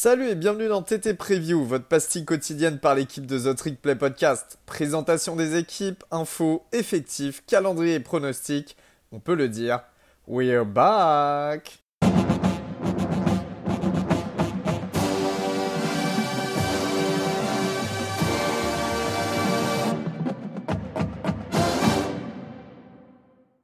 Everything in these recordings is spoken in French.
Salut et bienvenue dans TT Preview, votre pastille quotidienne par l'équipe de The Trick Play Podcast. Présentation des équipes, infos, effectifs, calendrier et pronostics. On peut le dire, we're back!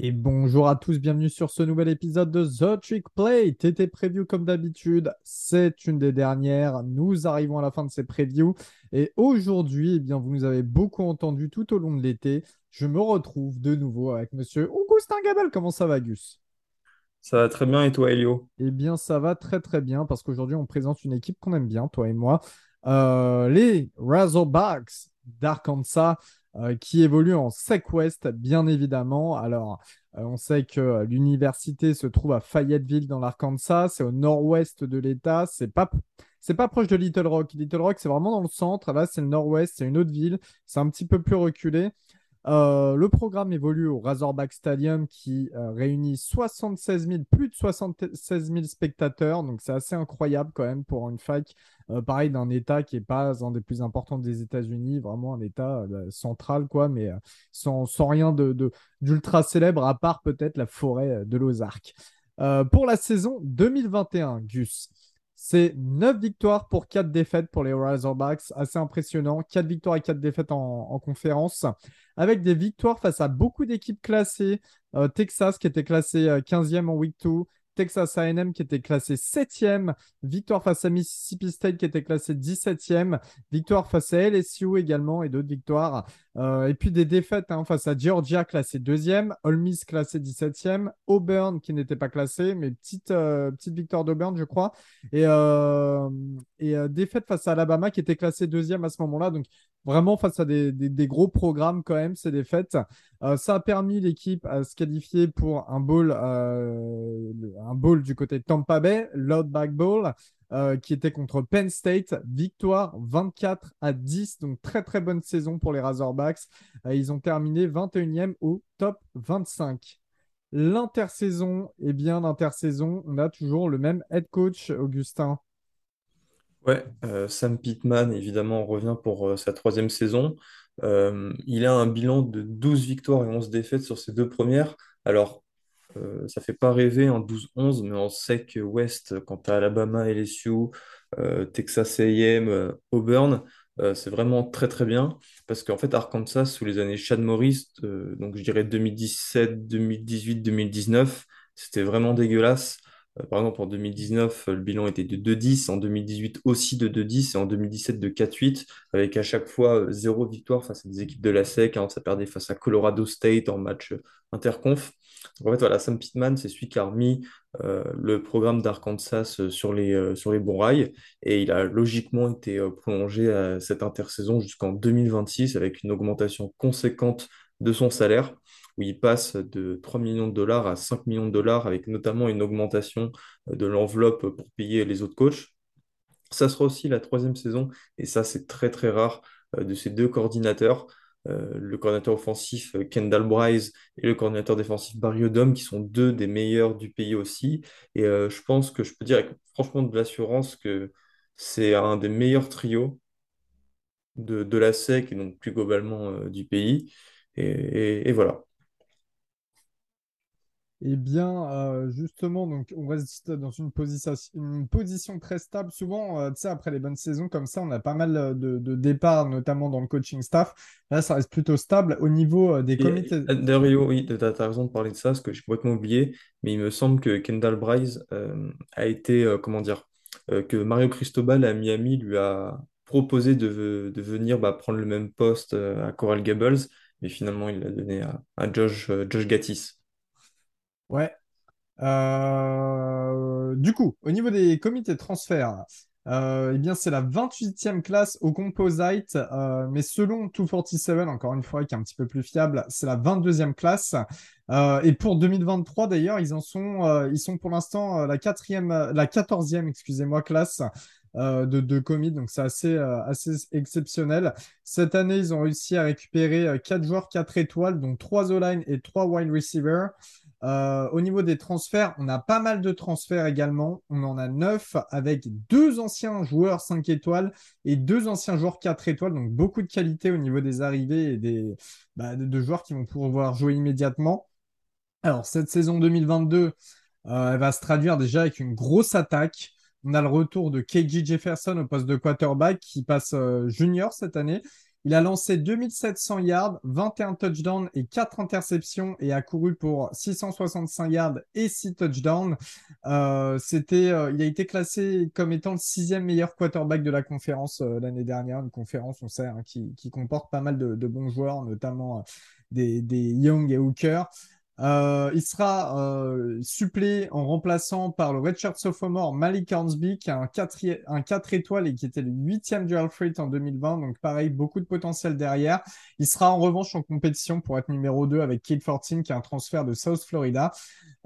Et bonjour à tous, bienvenue sur ce nouvel épisode de The Trick Play. TT Preview comme d'habitude, c'est une des dernières. Nous arrivons à la fin de ces previews. Et aujourd'hui, eh bien, vous nous avez beaucoup entendu tout au long de l'été. Je me retrouve de nouveau avec monsieur Augustin Gabel. Comment ça va, Gus? Ça va très bien et toi, Elio? Eh bien, ça va très très bien parce qu'aujourd'hui, on présente une équipe qu'on aime bien, toi et moi. Euh, les Razorbacks d'Arkansas. Euh, qui évolue en SEC West, bien évidemment. Alors, euh, on sait que l'université se trouve à Fayetteville, dans l'Arkansas. C'est au nord-ouest de l'État. C'est pas c'est pas proche de Little Rock. Little Rock, c'est vraiment dans le centre. Là, c'est le nord-ouest, c'est une autre ville. C'est un petit peu plus reculé. Euh, le programme évolue au Razorback Stadium qui réunit 76 000, plus de 76 000 spectateurs. Donc, c'est assez incroyable quand même pour une fac euh, pareil, d'un État qui n'est pas un des plus importants des États-Unis, vraiment un État euh, central, quoi, mais euh, sans, rien d'ultra de, célèbre, à part peut-être la forêt de l'Ozark. pour la saison 2021, Gus, c'est 9 victoires pour 4 défaites pour les Razorbacks. Assez impressionnant. 4 victoires et 4 défaites en, conférence. Avec des victoires face à beaucoup d'équipes classées. Texas qui était classé 15e en week 2. Texas AM qui était classé 7e, victoire face à Mississippi State qui était classé 17e, victoire face à LSU également et d'autres victoires. Euh, et puis des défaites hein, face à Georgia classé 2e, Ole Miss classé 17e, Auburn qui n'était pas classé, mais petite, euh, petite victoire d'Auburn je crois. Et, euh, et défaite face à Alabama qui était classé 2e à ce moment-là. Donc vraiment face à des, des, gros programmes quand même, ces défaites. ça a permis l'équipe à se qualifier pour un bowl, un bowl du côté de Tampa Bay, l'Outback Bowl, euh, qui était contre Penn State. Victoire 24 à 10, donc très très bonne saison pour les Razorbacks. Euh, ils ont terminé 21e au top 25. L'intersaison, eh bien l'intersaison, on a toujours le même head coach, Augustin. Ouais, euh, Sam Pittman, évidemment, revient pour sa troisième saison. il a un bilan de 12 victoires et 11 défaites sur ses deux premières. Alors, euh, ça fait pas rêver en 12-11, mais on sait que West, quant à Alabama, LSU, euh, Texas A&M, euh, Auburn, c'est vraiment très très bien parce qu'en fait Arkansas sous les années Chad Morris, donc je dirais 2017, 2018, 2019, c'était vraiment dégueulasse. Par exemple, en 2019, le bilan était de 2-10, en 2018 aussi de 2-10 et en 2017 de 4-8, avec à chaque fois zéro victoire face à des équipes de la SEC. Hein, ça perdait face à Colorado State en match interconf. En fait, voilà, Sam Pittman, c'est celui qui a remis euh, le programme d'Arkansas euh, sur les, euh, sur les bons rails et il a logiquement été prolongé à cette intersaison jusqu'en 2026 avec une augmentation conséquente de son salaire où il passe de 3 millions de dollars à 5 millions de dollars avec notamment une augmentation de l'enveloppe pour payer les autres coachs. Ça sera aussi la troisième saison et ça c'est très très rare de ces deux coordinateurs. Euh, le coordinateur offensif euh, Kendall Bryce et le coordinateur défensif Barry Odom, qui sont deux des meilleurs du pays aussi. Et euh, je pense que je peux dire avec franchement de l'assurance que c'est un des meilleurs trios de, la SEC et donc plus globalement du pays. et voilà. Eh bien, euh, justement, donc on reste dans une position, une position très stable. Souvent, euh, tu sais, après les bonnes saisons comme ça, on a pas mal euh, de, départs, notamment dans le coaching staff. Là, ça reste plutôt stable au niveau des comités. D'ailleurs, oui, tu as, raison de parler de ça, ce que j'ai complètement oublié, mais il me semble que Kendall Bryce a été, comment dire, que Mario Cristobal à Miami lui a proposé de, venir bah, prendre le même poste à Coral Gables, mais finalement, il l'a donné à, à Josh, Josh Gattis. Ouais. Euh, du coup, au niveau des comités de transfert, euh, eh bien, c'est la 28e classe au composite, euh, mais selon 247, encore une fois, qui est un petit peu plus fiable, c'est la 22e classe. et pour 2023, d'ailleurs, ils en sont, ils sont pour l'instant la quatrième, la 14e, excusez-moi, classe. de, de commit, donc c'est assez, assez exceptionnel. Cette année, ils ont réussi à récupérer 4 joueurs 4 étoiles, donc 3 O-line et 3 wide receivers. Euh, au niveau des transferts, on a pas mal de transferts également. On en a neuf avec deux anciens joueurs 5 étoiles et deux anciens joueurs 4 étoiles. Donc beaucoup de qualité au niveau des arrivées et des, bah, de, joueurs qui vont pouvoir jouer immédiatement. Alors cette saison 2022, euh, elle va se traduire déjà avec une grosse attaque. On a le retour de KG Jefferson au poste de quarterback qui passe euh, junior cette année. Il a lancé 2700 yards, 21 touchdowns et 4 interceptions et a couru pour 665 yards et 6 touchdowns. Euh, euh, il a été classé comme étant le sixième meilleur quarterback de la conférence l'année dernière, une conférence, on sait, hein, qui, comporte pas mal de, bons joueurs, notamment des Young et Hooker. Euh, il sera euh, supplé en remplaçant par le redshirt sophomore Malik Hornsby, qui a un 4, un 4 étoiles et qui était le huitième du Alfred en 2020. Donc pareil, beaucoup de potentiel derrière. Il sera en revanche en compétition pour être numéro 2 avec Kate 14, qui est un transfert de South Florida.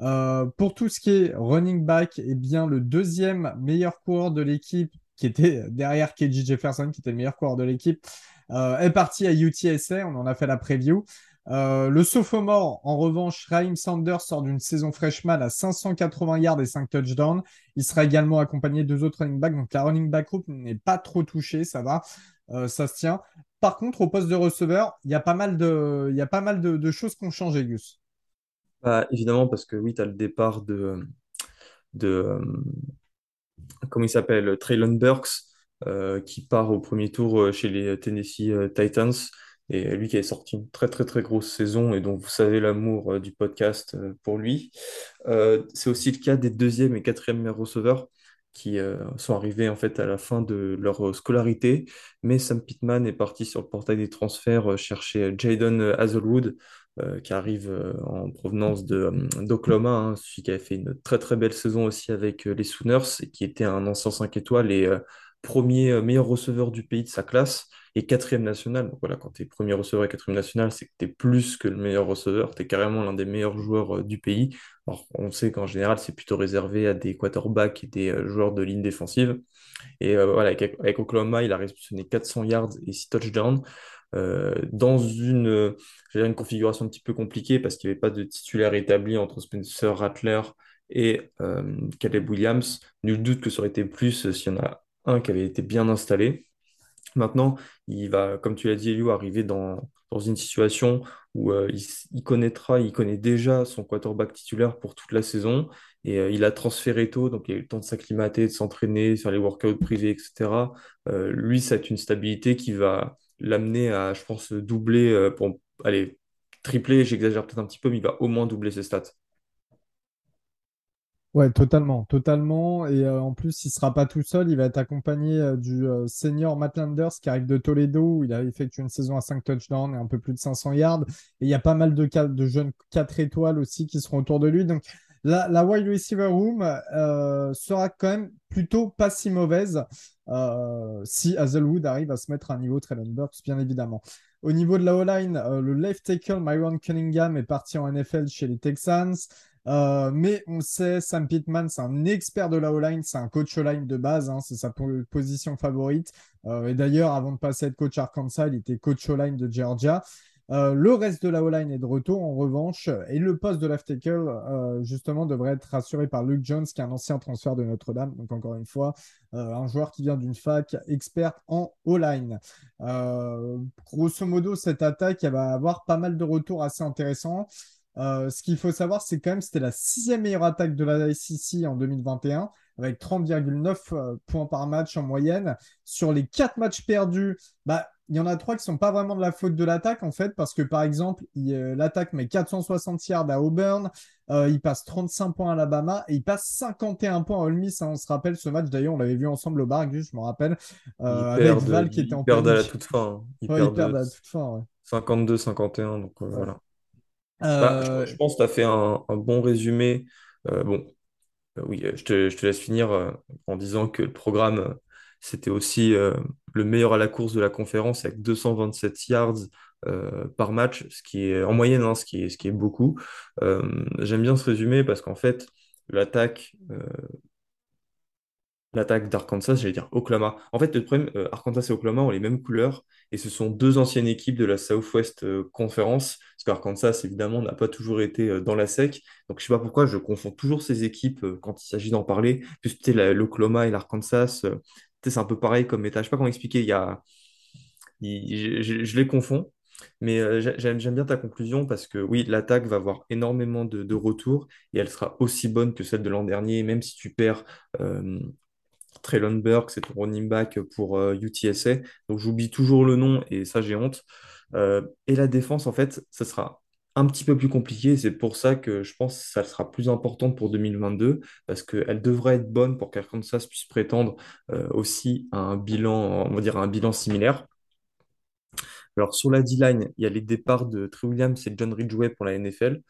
Euh, pour tout ce qui est running back, eh bien le deuxième meilleur coureur de l'équipe, qui était derrière KJ Jefferson, qui était le meilleur coureur de l'équipe, est parti à UTSA. On en a fait la preview. Euh, le sophomore, en revanche, Raheem Sanders sort d'une saison freshman à 580 yards et 5 touchdowns. Il sera également accompagné de deux autres running backs. Donc la running back group n'est pas trop touchée, ça va, euh, ça se tient. Par contre, au poste de receveur, il y a pas mal de, y a pas mal de, choses qui ont changé, Gus. Bah, évidemment, parce que oui, tu as le départ de, de euh, comment il s'appelle, Traylon Burks, qui part au premier tour chez les Tennessee Titans et lui qui a sorti une très très très grosse saison et dont vous savez l'amour euh, du podcast euh, pour lui. Euh, c'est aussi le cas des deuxième et quatrième receveurs qui sont arrivés en fait à la fin de leur scolarité, mais Sam Pittman est parti sur le portail des transferts chercher Jaden Hazelwood, qui arrive en provenance d'Oklahoma, hein, celui qui a fait une très très belle saison aussi avec les Sooners et qui était un ancien 5 étoiles et premier meilleur receveur du pays de sa classe et quatrième national. Donc voilà, quand tu es premier receveur et quatrième national, c'est que tu es plus que le meilleur receveur, tu es carrément l'un des meilleurs joueurs euh, du pays. On sait qu'en général, c'est plutôt réservé à des quarterbacks et des euh, joueurs de ligne défensive. Et euh, voilà, avec, Oklahoma, il a réceptionné 400 yards et 6 touchdowns. dans une, une configuration un petit peu compliquée parce qu'il n'y avait pas de titulaire établi entre Spencer Rattler et Caleb Williams. Nul doute que ça aurait été plus s'il y en a un qui avait été bien installé. Maintenant, il va, comme tu l'as dit, Elio, arriver dans, dans une situation où euh, il, connaîtra, il connaît déjà son quarterback titulaire pour toute la saison et euh, il a transféré tôt, donc il a eu le temps de s'acclimater, de s'entraîner, faire les workouts privés, etc. Euh, lui, ça a une stabilité qui va l'amener à, je pense, doubler, pour aller tripler, j'exagère peut-être un petit peu, mais il va au moins doubler ses stats. Ouais, totalement, totalement. Et euh, en plus, il ne sera pas tout seul. Il va être accompagné euh, du euh, senior Matt Landers qui arrive de Toledo, où il a effectué une saison à 5 touchdowns et un peu plus de 500 yards. Et il y a pas mal de, jeunes 4 étoiles aussi qui seront autour de lui. Donc, la, la wide receiver room sera quand même plutôt pas si mauvaise si Hazelwood arrive à se mettre à un niveau Traylon Burks, bien évidemment. Au niveau de la O-line, le left tackle Myron Cunningham est parti en NFL chez les Texans. Euh, mais on sait, Sam Pittman, c'est un expert de la O-line, c'est un coach O-line de base, hein, c'est sa position favorite. Euh, et d'ailleurs, avant de passer à être coach Arkansas, il était coach O-line de Georgia. Euh, le reste de la O-line est de retour en revanche, et le poste de left tackle, justement, devrait être assuré par Luke Jones, qui est un ancien transfert de Notre-Dame. Donc, encore une fois, un joueur qui vient d'une fac experte en O-line. grosso modo, cette attaque, elle va avoir pas mal de retours assez intéressants. Euh, ce qu'il faut savoir, c'est quand même c'était la sixième meilleure attaque de la SEC en 2021, avec 30,9 euh, points par match en moyenne. Sur les quatre matchs perdus, bah, il y en a trois qui sont pas vraiment de la faute de l'attaque, en fait, parce que par exemple, euh, l'attaque met 460 yards à Auburn, il passe 35 points à Alabama et il passe 51 poins à Ole Miss. Hein. on se rappelle ce match, d'ailleurs, on l'avait vu ensemble au bar, je me rappelle, avec Val qui était en perdent à la toute fin. Ils, perdent, à la toute fin. 52-51, donc voilà. Bah, euh, je, pense que tu as fait un, bon résumé. Euh, bon, euh, oui, je te, laisse finir en disant que le programme, c'était aussi le meilleur à la course de la conférence avec 227 yards par match, ce qui est en moyenne, hein, ce qui est, ce qui est beaucoup. j'aime bien ce résumé parce qu'en fait, l'attaque l'attaque d'Arkansas, j'allais dire Oklahoma. En fait, le problème, euh, Arkansas et Oklahoma ont les mêmes couleurs et ce sont deux anciennes équipes de la Southwest euh, Conference. Parce qu'Arkansas, évidemment, n'a pas toujours été euh, dans la SEC. Donc, je sais pas pourquoi je confonds toujours ces équipes quand il s'agit d'en parler. Sais, l'Oklahoma et l'Arkansas, c'est un peu pareil comme état. Je sais pas comment expliquer. Il y a, je, les confonds. Mais j'ai- j'aime, bien ta conclusion parce que oui, l'attaque va avoir énormément de, de retours et elle sera aussi bonne que celle de l'an dernier, même si tu perds Traylon Burke, c'est ton running back pour euh, UTSA. Donc j'oublie toujours le nom et ça j'ai honte. Euh, et la défense, en fait, ça sera un petit peu plus compliqué. C'est pour ça que je pense que ça sera plus importante pour 2022 parce qu'elle devrait être bonne pour qu'Arkansas puisse prétendre euh, aussi à un bilan, on va dire un bilan similaire. Alors sur la D-line, il y a les départs de Trey Williams et John Ridgeway pour la NFL.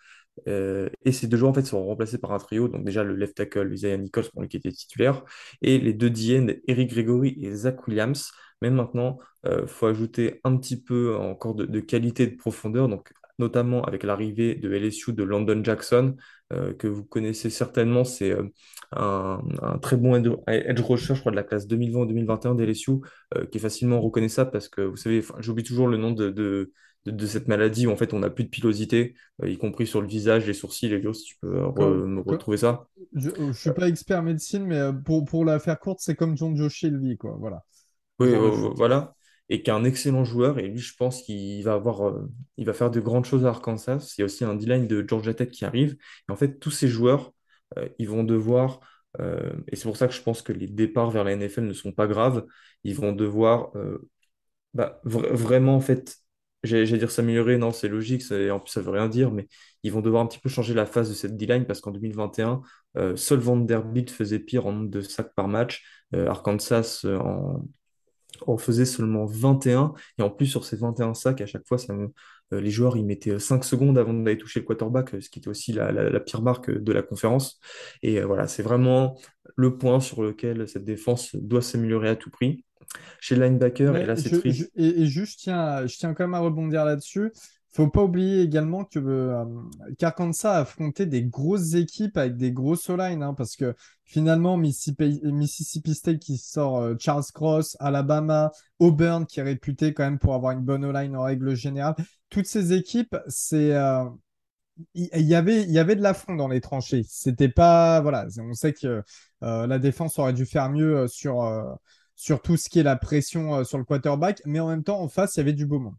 Euh, et ces deux joueurs en fait seront remplacés par un trio. Donc déjà le left tackle Isaiah Nichols pour lui qui était titulaire et les deux D-end Eric Gregory et Zach Williams. Mais maintenant, il faut ajouter un petit peu encore de, de qualité et de profondeur. Donc notamment avec l'arrivée de LSU de London Jackson euh, que vous connaissez certainement. C'est euh, un, un très bon edge rusher, je crois, de la classe 2020-2021 d'LSU euh, qui est facilement reconnaissable parce que vous savez, j'oublie toujours le nom de, de, de- de cette maladie où en fait on n'a plus de pilosité, y compris sur le visage, les sourcils, les yeux, si tu peux re- me retrouver ça. Je, je suis pas expert en médecine, mais pour, pour la faire courte, c'est comme John Joe Shelby, quoi. Voilà. Oui, voilà. Et qui est un excellent joueur. Et lui, je pense qu'il va avoir, euh, il va faire de grandes choses à Arkansas. Il y a aussi un D-line de Georgia Tech qui arrive. Et en fait, tous ces joueurs, euh, ils vont devoir, euh, et c'est pour ça que je pense que les départs vers la NFL ne sont pas graves, ils vont devoir bah, vra- vraiment, en fait, j'allais dire s'améliorer, non, c'est logique, en plus ça veut rien dire, mais ils vont devoir un petit peu changer la phase de cette D-line parce qu'en 2021, euh, seul Vanderbilt faisait pire en nombre de sacs par match. Arkansas en, en faisait seulement 21. Et en plus, sur ces 21 sacs, à chaque fois, ça euh, les joueurs ils mettaient 5 secondes avant d'aller toucher le quarterback, euh, ce qui était aussi la, la- la pire marque de la conférence. Et euh, voilà, c'est vraiment le point sur lequel cette défense doit s'améliorer à tout prix. Chez le linebacker, et là c'est je, je- triste, et, et juste, tiens, je tiens quand même à rebondir là-dessus. Faut pas oublier également que euh, a affronté des grosses équipes avec des grosses O-line, hein, parce que finalement, Mississippi, State qui sort euh, Charles Cross, Alabama, Auburn qui est réputé quand même pour avoir une bonne O-line en règle générale. Toutes ces équipes, c'est euh, y avait, il y avait de l'affront dans les tranchées. C'était pas, voilà, on sait que euh, la défense aurait dû faire mieux sur, sur tout ce qui est la pression sur le quarterback, mais en même temps, en face, il y avait du beau monde.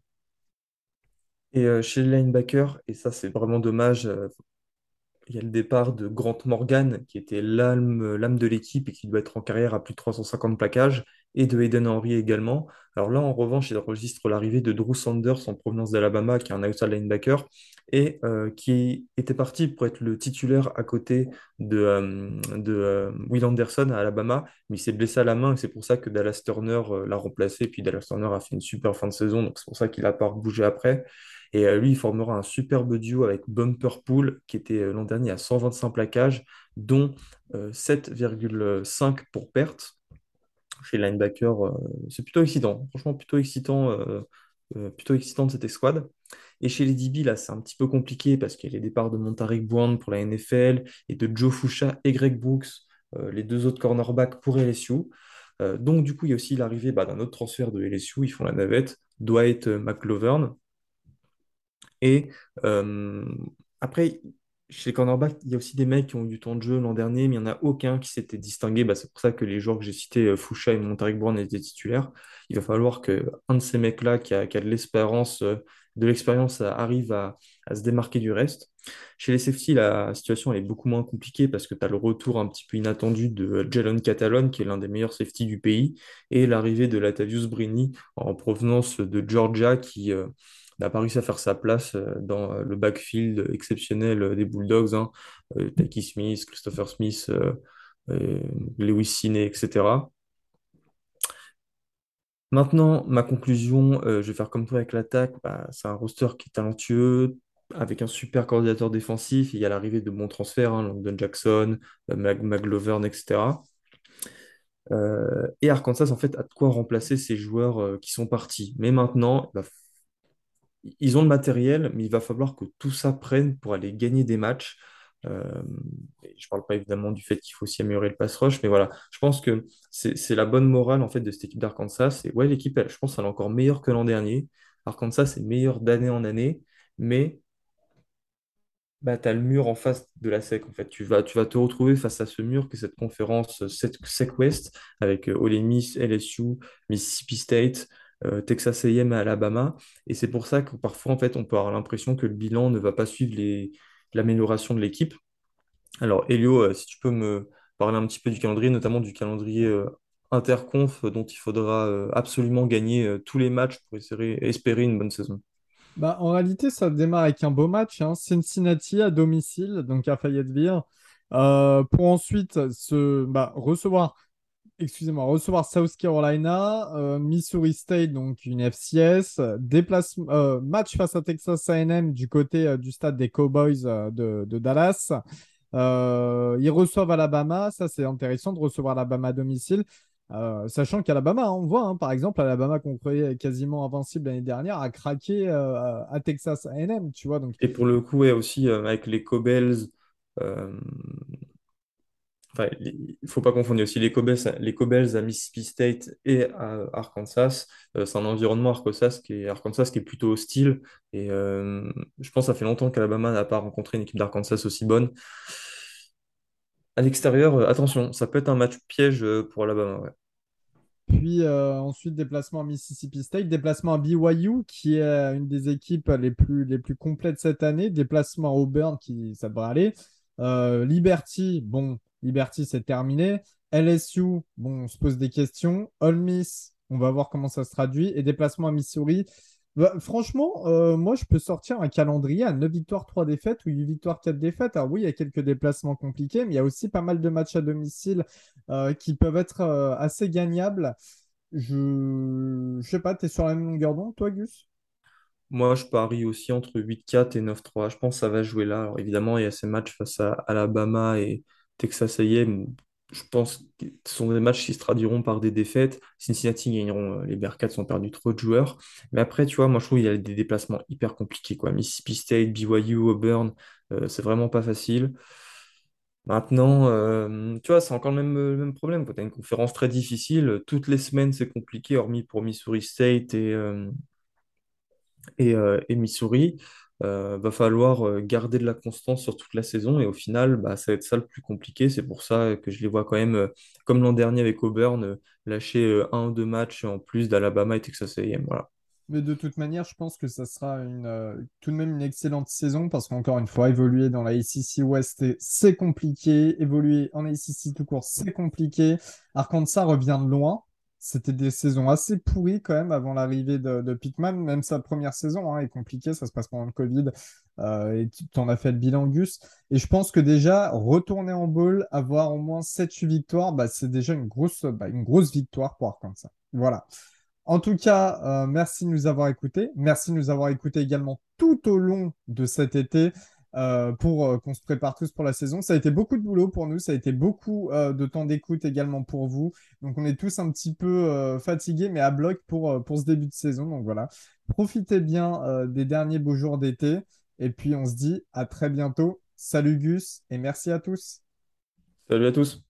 Et euh, chez le linebacker, et ça c'est vraiment dommage, euh, il y a le départ de Grant Morgan, qui était l'âme, de l'équipe et qui doit être en carrière à plus de 350 plaquages, et de Hayden Henry également. Alors là, en revanche, il enregistre l'arrivée de Drew Sanders en provenance d'Alabama, qui est un outside linebacker, et euh, qui était parti pour être le titulaire à côté de, de Will Anderson à Alabama, mais il s'est blessé à la main, et c'est pour ça que Dallas Turner l'a remplacé, puis Dallas Turner a fait une super fin de saison, donc c'est pour ça qu'il a pas bougé après. Et euh, lui, il formera un superbe duo avec Bumper Pool, qui était euh, l'an dernier à 125 plaquages, dont euh, 7,5 pour perte. Chez euh, c'est plutôt excitant. Franchement, plutôt excitant, euh, euh, plutôt excitant de cette escouade. Et chez les DB, là, c'est un petit peu compliqué parce qu'il y a les départs de Montaric Brown pour la NFL et de Joe Foucha et Greg Brooks, euh, les deux autres cornerbacks pour LSU. Euh, donc, du coup, il y a aussi l'arrivée bah, d'un autre transfert de LSU. Ils font la navette, Dwight euh, McGlovern. Et euh, après, chez les cornerbacks, il y a aussi des mecs qui ont eu du temps de jeu l'an dernier, mais il n'y en a aucun qui s'était distingué. Bah, c'est pour ça que les joueurs que j'ai cités, euh, Foucha et Montaric Brown, étaient titulaires. Il va falloir que un de ces mecs-là, qui a, de l'espérance, de l'expérience, euh, arrive à, se démarquer du reste. Chez les safety, la situation est beaucoup moins compliquée parce que tu as le retour un petit peu inattendu de Jalen Catalon, qui est l'un des meilleurs safety du pays, et l'arrivée de Latavius Brini en provenance de Georgia, qui, n'a pas réussi à faire sa place euh, dans euh, le backfield exceptionnel euh, des Bulldogs, hein, Taki Smith, Christopher Smith, Lewis Cine, etc. Maintenant, ma conclusion, je vais faire comme toi avec l'attaque. Bah, c'est un roster qui est talentueux, avec un super coordinateur défensif. Il y a l'arrivée de bons transferts, hein, London Jackson, Mag McGlovern, etc. Et Arkansas, en fait, a de quoi remplacer ces joueurs qui sont partis. Mais maintenant, il va ils ont le matériel, mais il va falloir que tout ça prenne pour aller gagner des matchs. Euh, je parle pas évidemment du fait qu'il faut aussi améliorer le pass rush, mais voilà, je pense que c'est la bonne morale en fait de cette équipe d'Arkansas. C'est ouais, l'équipe, je pense, elle est encore meilleure que l'an dernier. Arkansas c'est meilleur d'année en année, mais bah, tu as le mur en face de la SEC. En fait. Tu vas, tu vas te retrouver face à ce mur que cette conférence SEC West avec euh, Ole Miss, LSU, Mississippi State, euh, Texas A&M et Alabama. Et c'est pour ça que parfois, en fait, on peut avoir l'impression que le bilan ne va pas suivre l'amélioration de l'équipe. Alors, Elio, euh, si tu peux me parler un petit peu du calendrier, notamment du calendrier interconf dont il faudra absolument gagner tous les matchs pour espérer une bonne saison. Bah, en réalité, ça démarre avec un beau match. Hein. Cincinnati à domicile, donc à Fayetteville, euh, pour ensuite se, bah, recevoir, excusez-moi, recevoir South Carolina, euh, Missouri State, donc une FCS, euh, match face à Texas A&M du côté du stade des Cowboys de, Dallas. ils reçoivent Alabama, ça c'est intéressant de recevoir Alabama à domicile. Euh, sachant qu'Alabama, hein, on voit, hein, par exemple, Alabama qu'on croyait quasiment invincible l'année dernière a craqué euh, à Texas A&M, tu vois. Donc... Et pour le coup, aussi euh, avec les il ne faut pas confondre aussi les Cobels, les Cobels à Mississippi State et à Arkansas. c'est un environnement Arkansas qui est, Arkansas qui est plutôt hostile. Et je pense que ça fait longtemps qu'Alabama n'a pas rencontré une équipe d'Arkansas aussi bonne. À l'extérieur, attention, ça peut être un match piège pour Alabama. Puis euh, ensuite, déplacement à Mississippi State, déplacement à BYU, qui est euh, une des équipes les plus, les plus complètes cette année, déplacement à Auburn, qui ça devrait aller. Euh, Liberty, bon, Liberty c'est terminé. LSU, bon, on se pose des questions. Ole Miss, on va voir comment ça se traduit. Et déplacement à Missouri, bah, franchement, euh, moi, je peux sortir un calendrier à 9 victoires, 3 défaites ou 8 victoires, 4 défaites. Alors oui, il y a quelques déplacements compliqués, mais il y a aussi pas mal de matchs à domicile euh, qui peuvent être euh, assez gagnables. Je ne sais pas, tu es sur la même longueur d'onde, toi, Gus? Moi, je parie aussi entre 8-4 et 9-3. Je pense que ça va jouer là. Alors évidemment, il y a ces matchs face à Alabama et Texas A&M je pense que ce sont des matchs qui se traduiront par des défaites. Cincinnati gagneront, euh, les Bearcats ont perdu trop de joueurs. Mais après, tu vois, moi je trouve qu'il y a des déplacements hyper compliqués. Quoi. Mississippi State, BYU, Auburn, euh, c'est vraiment pas facile. Maintenant, euh, tu vois, c'est encore le même, problème. Tu as une conférence très difficile. Toutes les semaines, c'est compliqué, hormis pour Missouri State et, et Missouri. Euh, va falloir euh, garder de la constance sur toute la saison et au final, bah, ça va être ça le plus compliqué. C'est pour ça que je les vois quand même, euh, comme l'an dernier avec Auburn, lâcher un ou deux matchs en plus d'Alabama et Texas A&M. Voilà. Mais de toute manière, je pense que ça sera une, tout de même une excellente saison parce qu'encore une fois, évoluer dans la ACC West, c'est compliqué. Évoluer en ACC tout court, c'est compliqué. Arkansas revient de loin c'était des saisons assez pourries quand même avant l'arrivée de, de Pittman. Même sa première saison hein, est compliquée, ça se passe pendant le Covid. Euh, et tu en as fait le bilan, Gus. Et je pense que déjà, retourner en bowl, avoir au moins 7-8 victoires, bah, c'est déjà une grosse, bah, une grosse victoire pour ça. Voilà. En tout cas, euh, merci de nous avoir écoutés. Merci de nous avoir écoutés également tout au long de cet été. Euh, pour euh, qu'on se prépare tous pour la saison. Ça a été beaucoup de boulot pour nous, ça a été beaucoup euh, de temps d'écoute également pour vous. Donc on est tous un petit peu fatigués, mais à bloc pour, pour ce début de saison. Donc voilà, profitez bien des derniers beaux jours d'été. Et puis on se dit à très bientôt. Salut Gus et merci à tous. Salut à tous.